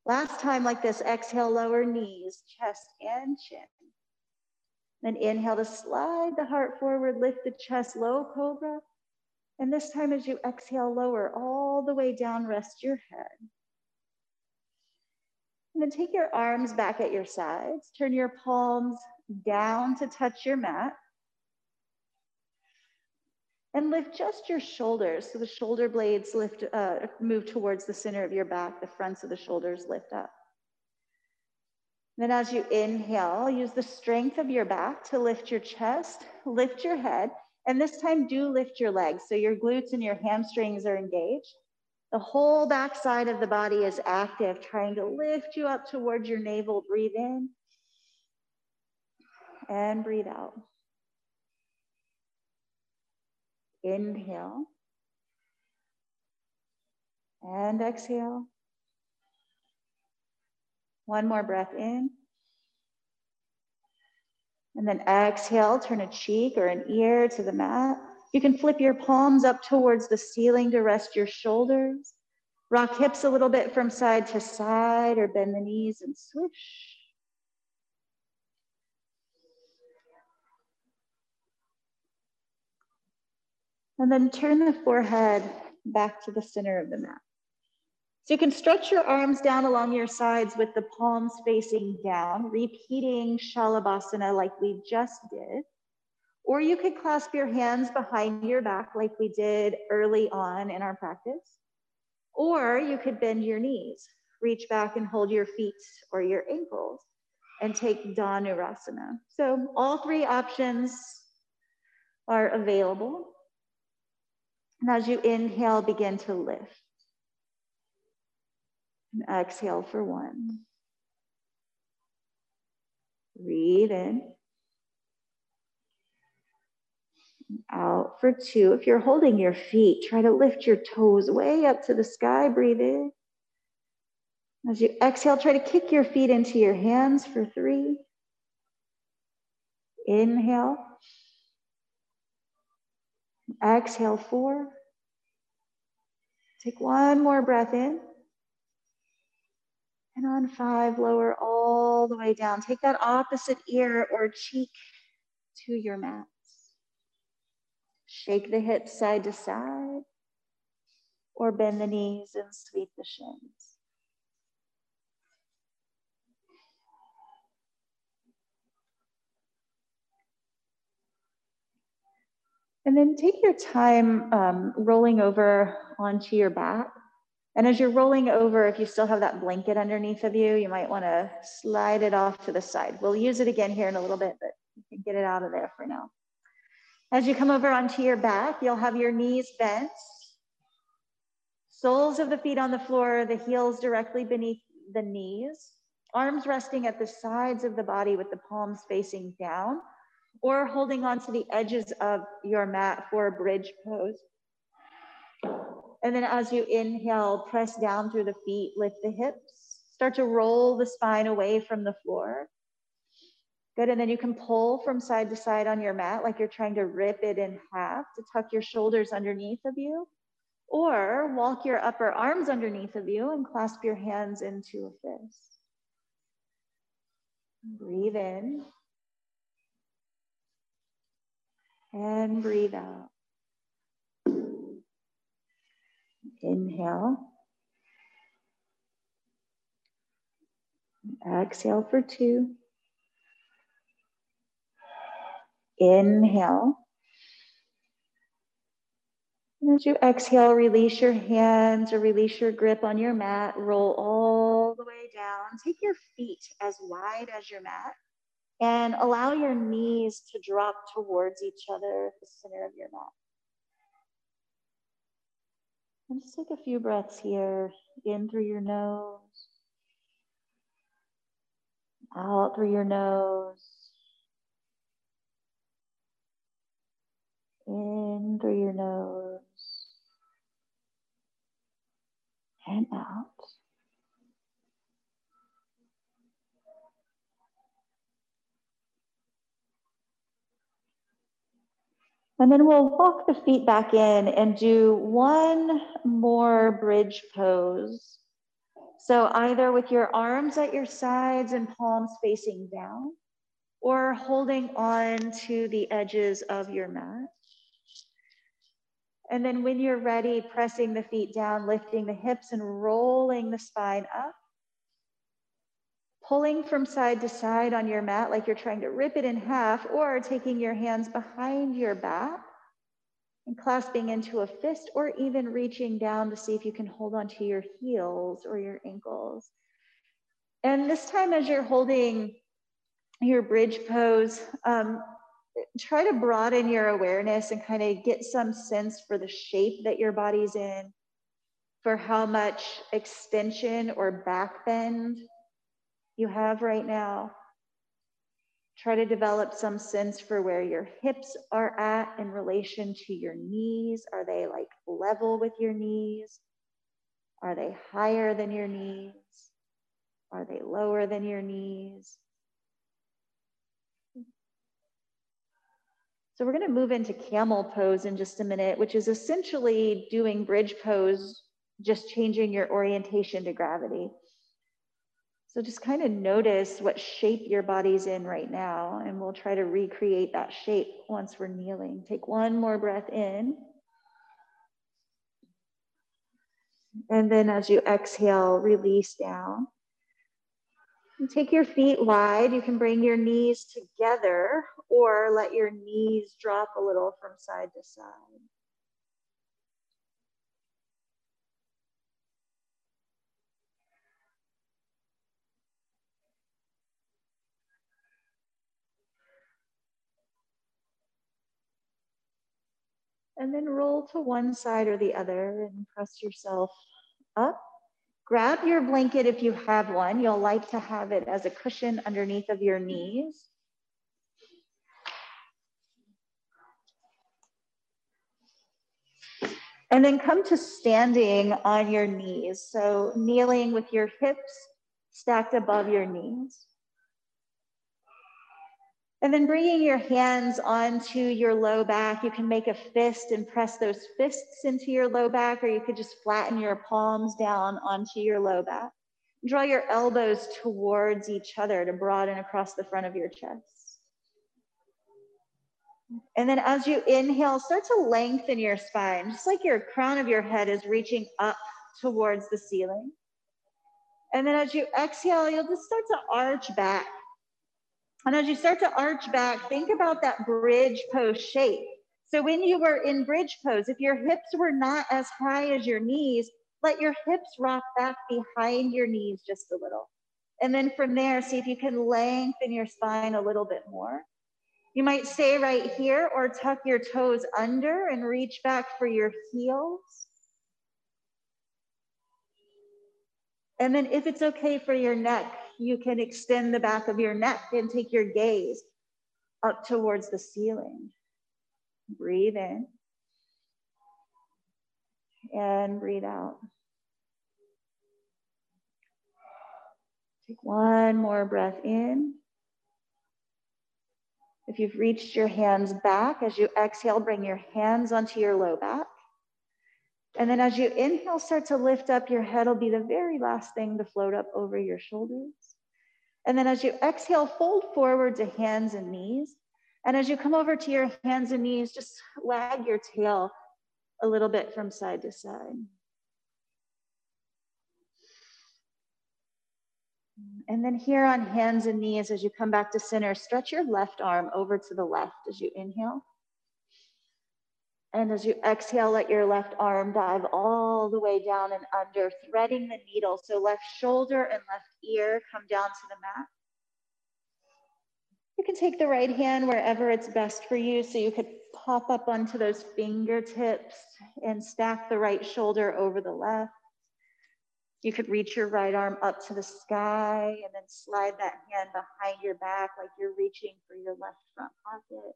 [SPEAKER 2] Last time like this, exhale, lower knees, chest and chin. Then inhale to slide the heart forward, lift the chest, low cobra. And this time as you exhale, lower all the way down, rest your head. And then take your arms back at your sides. Turn your palms down to touch your mat. And lift just your shoulders. So the shoulder blades lift, uh, move towards the center of your back. The fronts of the shoulders lift up. Then as you inhale, use the strength of your back to lift your chest, lift your head, and this time do lift your legs. So your glutes and your hamstrings are engaged. The whole back side of the body is active, trying to lift you up towards your navel. Breathe in and breathe out. Inhale. And exhale. One more breath in. And then exhale, turn a cheek or an ear to the mat. You can flip your palms up towards the ceiling to rest your shoulders. Rock hips a little bit from side to side or bend the knees and swoosh. And then turn the forehead back to the center of the mat. So you can stretch your arms down along your sides with the palms facing down, repeating Shalabhasana like we just did. Or you could clasp your hands behind your back like we did early on in our practice. Or you could bend your knees, reach back and hold your feet or your ankles and take Dhanurasana. So all three options are available. And as you inhale, begin to lift. And exhale for one. Breathe in. Out for two. If you're holding your feet, try to lift your toes way up to the sky. Breathe in. As you exhale, try to kick your feet into your hands for three. Inhale. Exhale, four. Take one more breath in. And on five, lower all the way down. Take that opposite ear or cheek to your mats. Shake the hips side to side or bend the knees and sweep the shins. And then take your time um, rolling over onto your back. And as you're rolling over, if you still have that blanket underneath of you, you might want to slide it off to the side. We'll use it again here in a little bit, but you can get it out of there for now. As you come over onto your back, you'll have your knees bent, soles of the feet on the floor, the heels directly beneath the knees, arms resting at the sides of the body with the palms facing down, or holding onto the edges of your mat for a bridge pose. And then as you inhale, press down through the feet, lift the hips, start to roll the spine away from the floor. Good, and then you can pull from side to side on your mat like you're trying to rip it in half to tuck your shoulders underneath of you. Or walk your upper arms underneath of you and clasp your hands into a fist. Breathe in. And breathe out. Inhale. Exhale for two. Inhale. And as you exhale, release your hands or release your grip on your mat. Roll all the way down. Take your feet as wide as your mat and allow your knees to drop towards each other at the center of your mat. And just take a few breaths here in through your nose, out through your nose, in through your nose, and out. And then we'll walk the feet back in and do one more bridge pose. So either with your arms at your sides and palms facing down, or holding on to the edges of your mat. And then when you're ready, pressing the feet down, lifting the hips and rolling the spine up. Pulling from side to side on your mat like you're trying to rip it in half, or taking your hands behind your back and clasping into a fist, or even reaching down to see if you can hold onto your heels or your ankles. And this time, as you're holding your bridge pose, um, try to broaden your awareness and kind of get some sense for the shape that your body's in, for how much extension or back bend you have right now. Try to develop some sense for where your hips are at in relation to your knees. Are they like level with your knees? Are they higher than your knees? Are they lower than your knees? So we're going to move into camel pose in just a minute, which is essentially doing bridge pose, just changing your orientation to gravity. So just kind of notice what shape your body's in right now, and we'll try to recreate that shape once we're kneeling. Take one more breath in. And then as you exhale, release down. And take your feet wide. You can bring your knees together or let your knees drop a little from side to side. And then roll to one side or the other and press yourself up. Grab your blanket if you have one. You'll like to have it as a cushion underneath of your knees. And then come to standing on your knees. So kneeling with your hips stacked above your knees. And then bringing your hands onto your low back, you can make a fist and press those fists into your low back, or you could just flatten your palms down onto your low back. Draw your elbows towards each other to broaden across the front of your chest. And then as you inhale, start to lengthen your spine, just like your crown of your head is reaching up towards the ceiling. And then as you exhale, you'll just start to arch back and as you start to arch back, think about that bridge pose shape. So when you were in bridge pose, if your hips were not as high as your knees, let your hips rock back behind your knees just a little. And then from there, see if you can lengthen your spine a little bit more. You might stay right here or tuck your toes under and reach back for your heels. And then if it's okay for your neck, you can extend the back of your neck and take your gaze up towards the ceiling. Breathe in and breathe out. Take one more breath in. If you've reached your hands back, as you exhale, bring your hands onto your low back. And then as you inhale, start to lift up, your head will be the very last thing to float up over your shoulders. And then as you exhale, fold forward to hands and knees. And as you come over to your hands and knees, just wag your tail a little bit from side to side. And then here on hands and knees, as you come back to center, stretch your left arm over to the left as you inhale. And as you exhale, let your left arm dive all the way down and under, threading the needle. So left shoulder and left ear come down to the mat. You can take the right hand wherever it's best for you. So you could pop up onto those fingertips and stack the right shoulder over the left. You could reach your right arm up to the sky and then slide that hand behind your back like you're reaching for your left front pocket.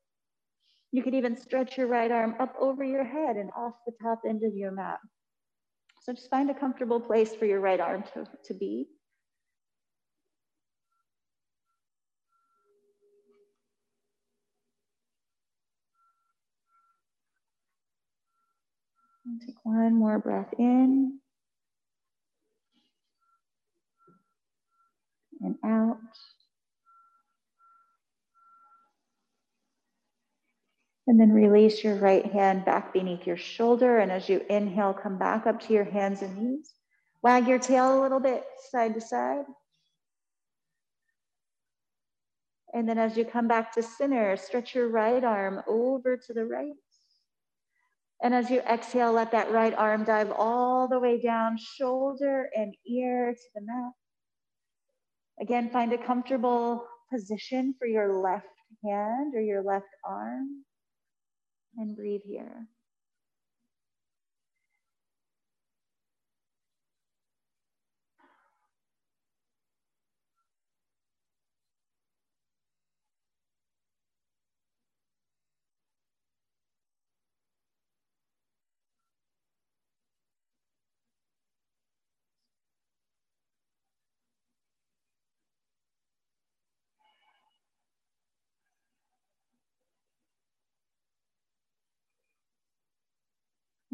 [SPEAKER 2] You could even stretch your right arm up over your head and off the top end of your mat. So just find a comfortable place for your right arm to, to be. And take one more breath in and out. And then release your right hand back beneath your shoulder. And as you inhale, come back up to your hands and knees. Wag your tail a little bit side to side. And then as you come back to center, stretch your right arm over to the right. And as you exhale, let that right arm dive all the way down, shoulder and ear to the mat. Again, find a comfortable position for your left hand or your left arm and breathe here.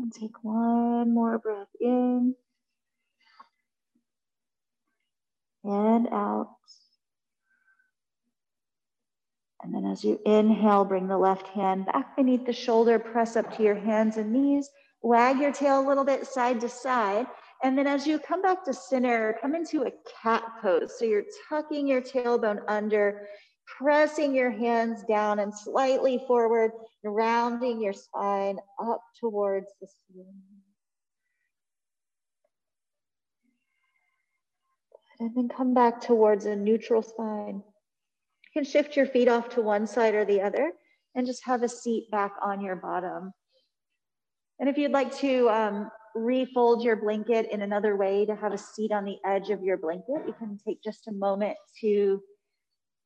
[SPEAKER 2] And take one more breath in and out. And then as you inhale, bring the left hand back beneath the shoulder, press up to your hands and knees, wag your tail a little bit side to side. And then as you come back to center, come into a cat pose. So you're tucking your tailbone under, pressing your hands down and slightly forward, rounding your spine up towards the ceiling. And then come back towards a neutral spine. You can shift your feet off to one side or the other and just have a seat back on your bottom. And if you'd like to um, refold your blanket in another way to have a seat on the edge of your blanket, you can take just a moment to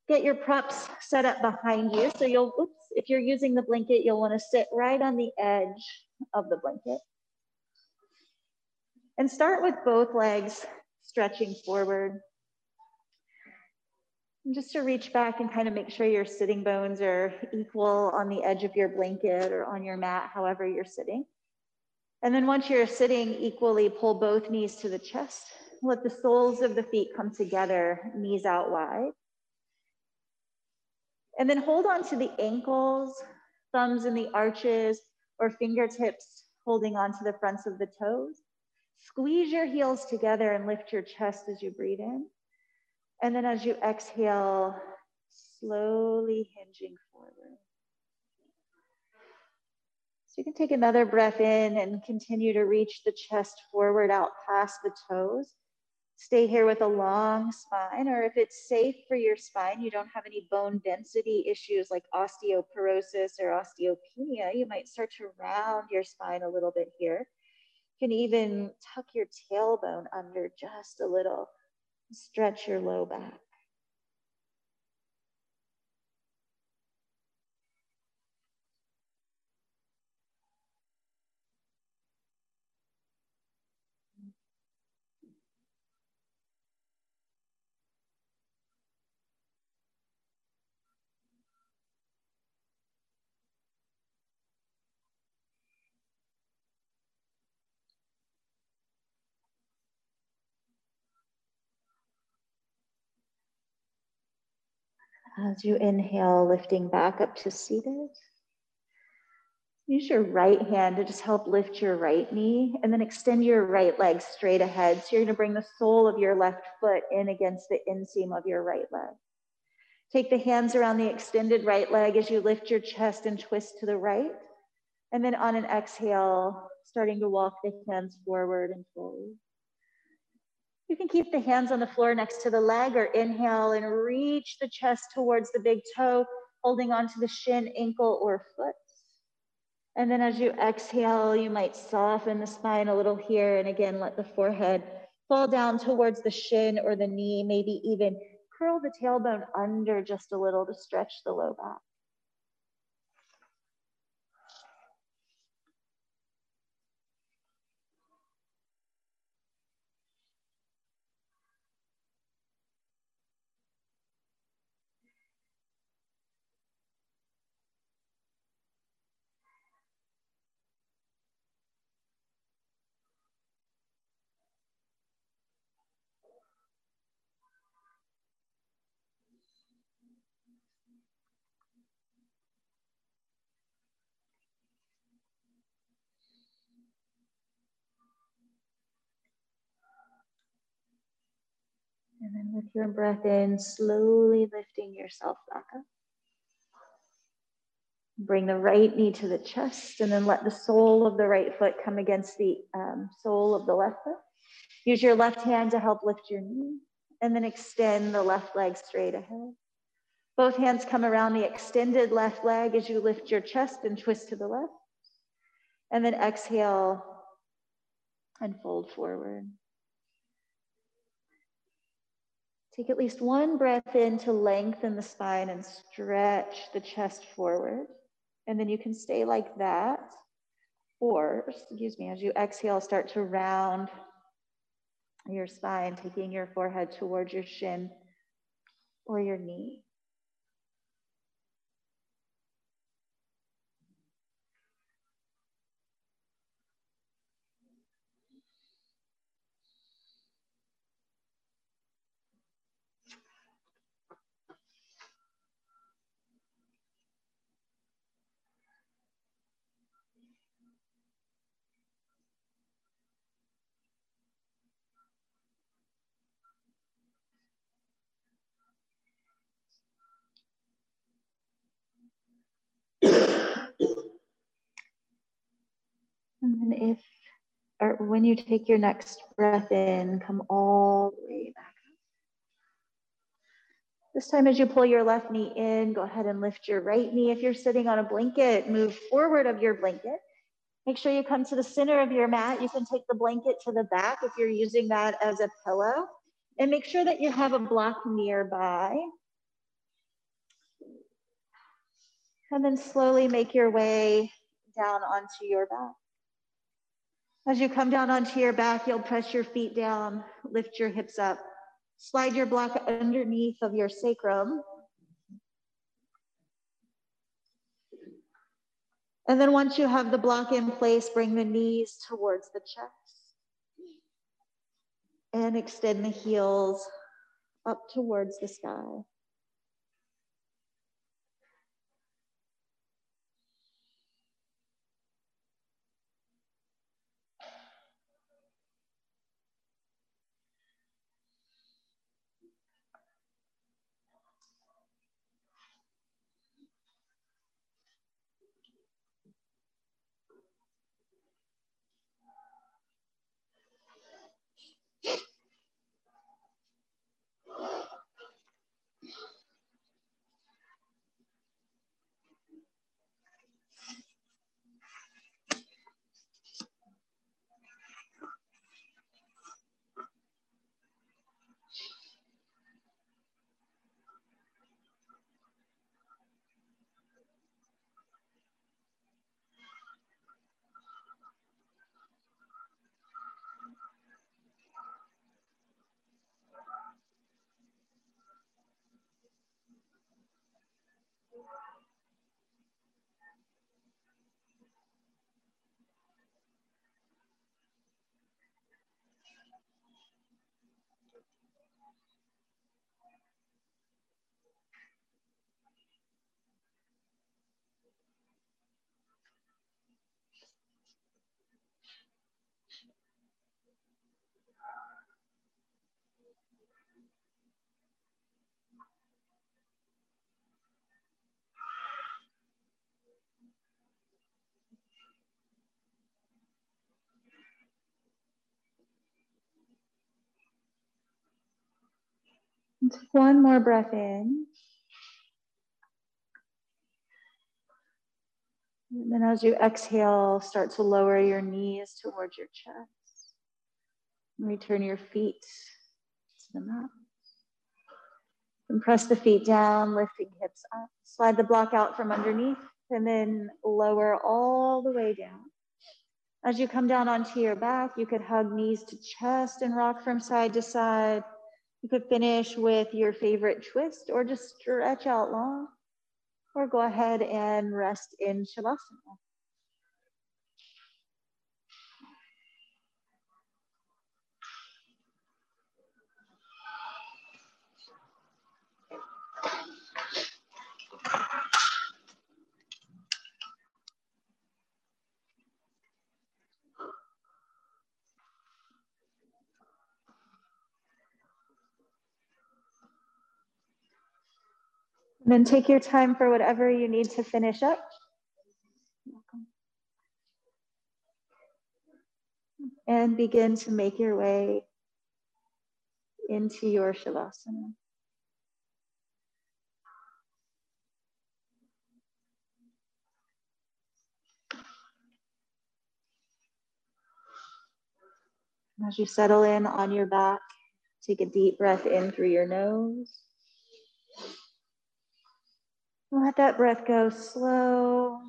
[SPEAKER 2] get your props set up behind you. So you'll, oops, if you're using the blanket, you'll wanna sit right on the edge of the blanket. And start with both legs stretching forward. And just to reach back and kind of make sure your sitting bones are equal on the edge of your blanket or on your mat, however you're sitting. And then once you're sitting equally, pull both knees to the chest. Let the soles of the feet come together, knees out wide. And then hold on to the ankles, thumbs in the arches, or fingertips holding onto the fronts of the toes. Squeeze your heels together and lift your chest as you breathe in. And then as you exhale, slowly hinging forward. So you can take another breath in and continue to reach the chest forward out past the toes. Stay here with a long spine, or if it's safe for your spine, you don't have any bone density issues like osteoporosis or osteopenia, you might start to round your spine a little bit here. You can even tuck your tailbone under just a little, stretch your low back. As you inhale, lifting back up to seated. Use your right hand to just help lift your right knee and then extend your right leg straight ahead. So you're going to bring the sole of your left foot in against the inseam of your right leg. Take the hands around the extended right leg as you lift your chest and twist to the right. And then on an exhale, starting to walk the hands forward and forward. You can keep the hands on the floor next to the leg or inhale and reach the chest towards the big toe, holding onto the shin, ankle, or foot. And then as you exhale, you might soften the spine a little here. And again, let the forehead fall down towards the shin or the knee, maybe even curl the tailbone under just a little to stretch the low back. And then with your breath in, slowly lifting yourself back up. Bring the right knee to the chest and then let the sole of the right foot come against the um, sole of the left foot. Use your left hand to help lift your knee and then extend the left leg straight ahead. Both hands come around the extended left leg as you lift your chest and twist to the left. And then exhale and fold forward. Take at least one breath in to lengthen the spine and stretch the chest forward. And then you can stay like that. Or, excuse me, as you exhale, start to round your spine, taking your forehead towards your shin or your knee. Or when you take your next breath in, come all the way back this time, as you pull your left knee in, go ahead and lift your right knee. If you're sitting on a blanket, move forward of your blanket. Make sure you come to the center of your mat. You can take the blanket to the back if you're using that as a pillow. And make sure that you have a block nearby. And then slowly make your way down onto your back. As you come down onto your back, you'll press your feet down, lift your hips up. Slide your block underneath of your sacrum. And then once you have the block in place, bring the knees towards the chest. And extend the heels up towards the sky. One more breath in. And then as you exhale, start to lower your knees towards your chest. Return your feet to the mat. And press the feet down, lifting hips up. Slide the block out from underneath and then lower all the way down. As you come down onto your back, you could hug knees to chest and rock from side to side. You could finish with your favorite twist or just stretch out long or go ahead and rest in Shavasana. And then take your time for whatever you need to finish up. And begin to make your way into your Shavasana. As you settle in on your back, take a deep breath in through your nose. Let that breath go slow.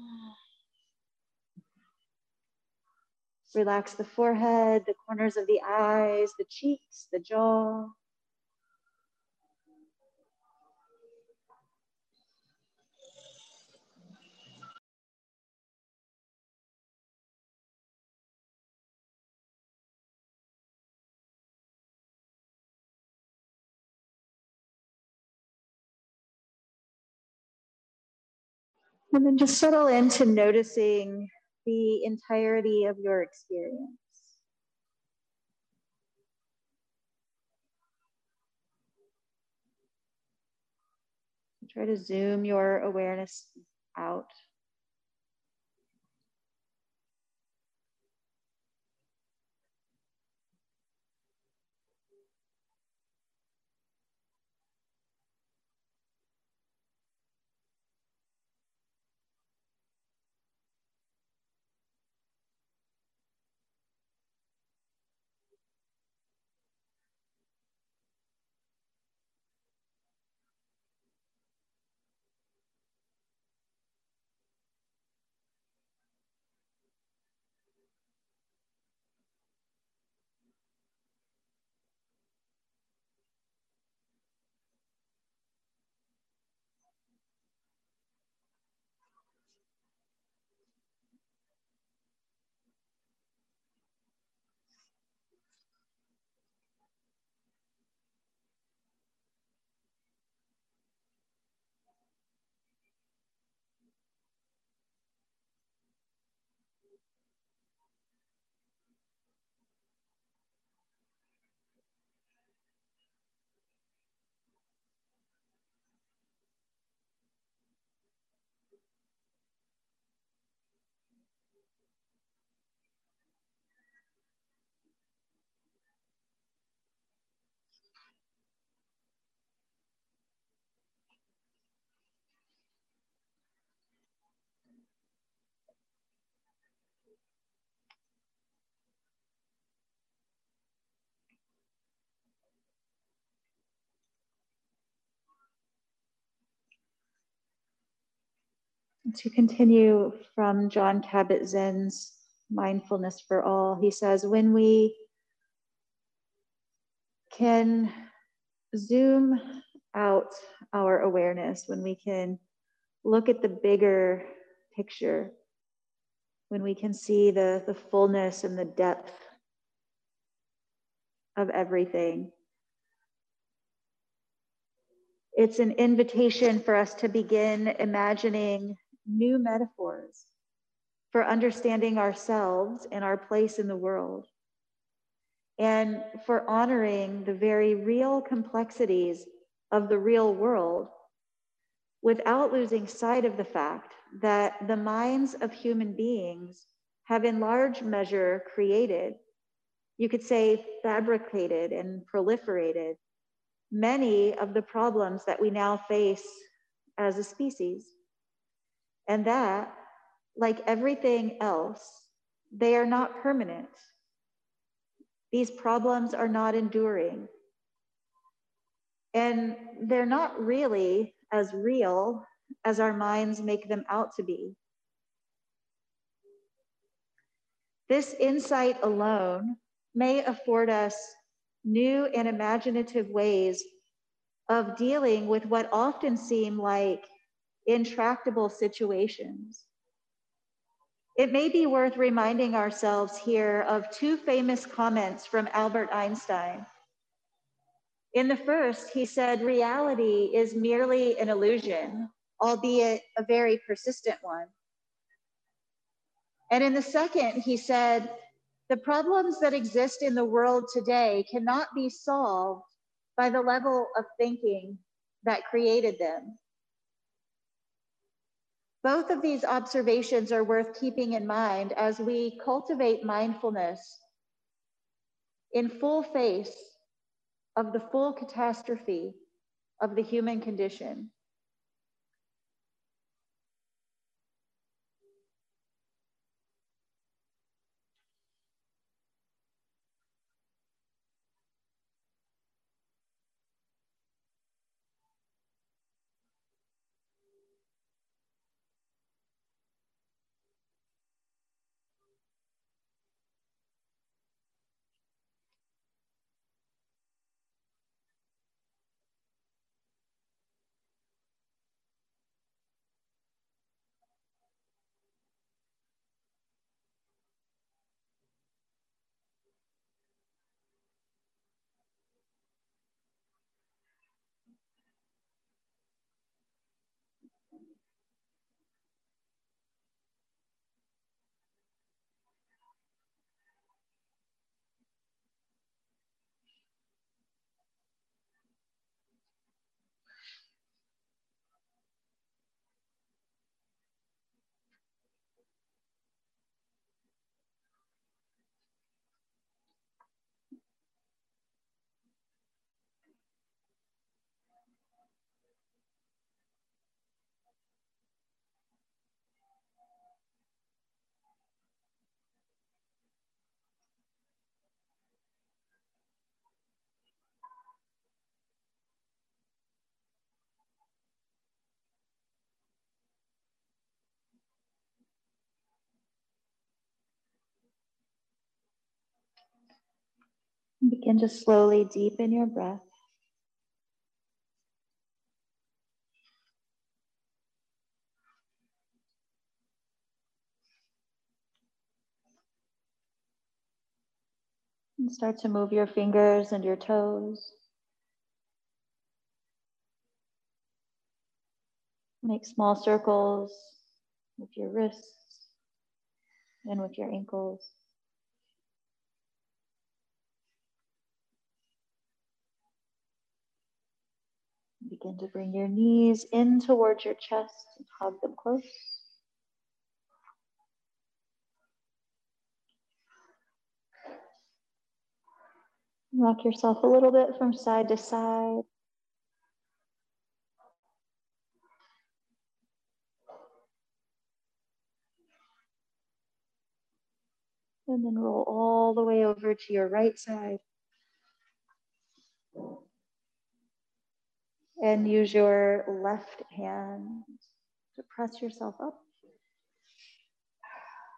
[SPEAKER 2] Relax the forehead, the corners of the eyes, the cheeks, the jaw. And then just settle into noticing the entirety of your experience. Try to zoom your awareness out. To continue from Jon Kabat-Zinn's Mindfulness for All, he says, when we can zoom out our awareness, when we can look at the bigger picture, when we can see the, the fullness and the depth of everything. It's an invitation for us to begin imagining new metaphors for understanding ourselves and our place in the world, and for honoring the very real complexities of the real world without losing sight of the fact that the minds of human beings have in large measure created, you could say fabricated and proliferated, many of the problems that we now face as a species. And that, like everything else, they are not permanent. These problems are not enduring. And they're not really as real as our minds make them out to be. This insight alone may afford us new and imaginative ways of dealing with what often seem like intractable situations. It may be worth reminding ourselves here of two famous comments from Albert Einstein in the first, he said, reality is merely an illusion, albeit a very persistent one. And in the second, he said, the problems that exist in the world today cannot be solved by the level of thinking that created them. Both of these observations are worth keeping in mind as we cultivate mindfulness in full face of the full catastrophe of the human condition. Begin to slowly deepen your breath. And start to move your fingers and your toes. Make small circles with your wrists and with your ankles. Begin to bring your knees in towards your chest and hug them close. Rock yourself a little bit from side to side. And then roll all the way over to your right side. And use your left hand to press yourself up.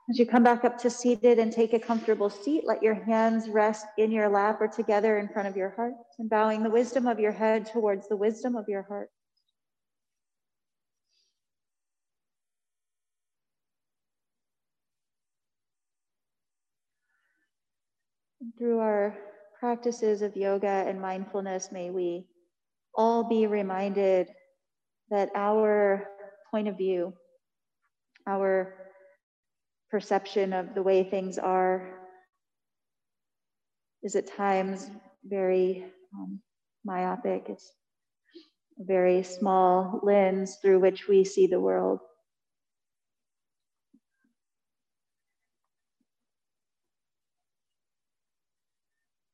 [SPEAKER 2] As you come back up to seated and take a comfortable seat, let your hands rest in your lap or together in front of your heart and bowing the wisdom of your head towards the wisdom of your heart. Through our practices of yoga and mindfulness, may we all be reminded that our point of view, our perception of the way things are is at times very um, myopic. It's a very small lens through which we see the world.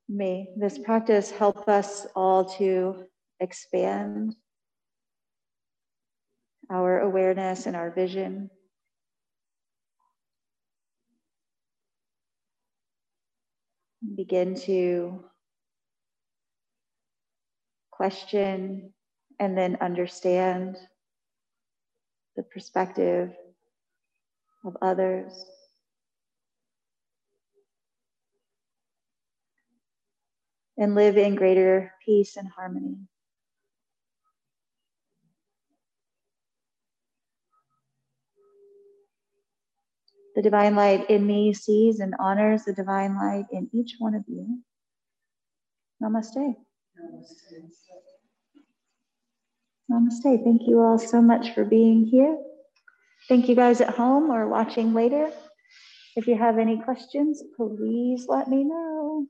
[SPEAKER 2] May this practice help us all to expand our awareness and our vision. begin to question and then understand the perspective of others. And live in greater peace and harmony. The divine light in me sees and honors the divine light in each one of you. Namaste. Namaste. Namaste. Thank you all so much for being here. Thank you guys at home or watching later. If you have any questions, please let me know.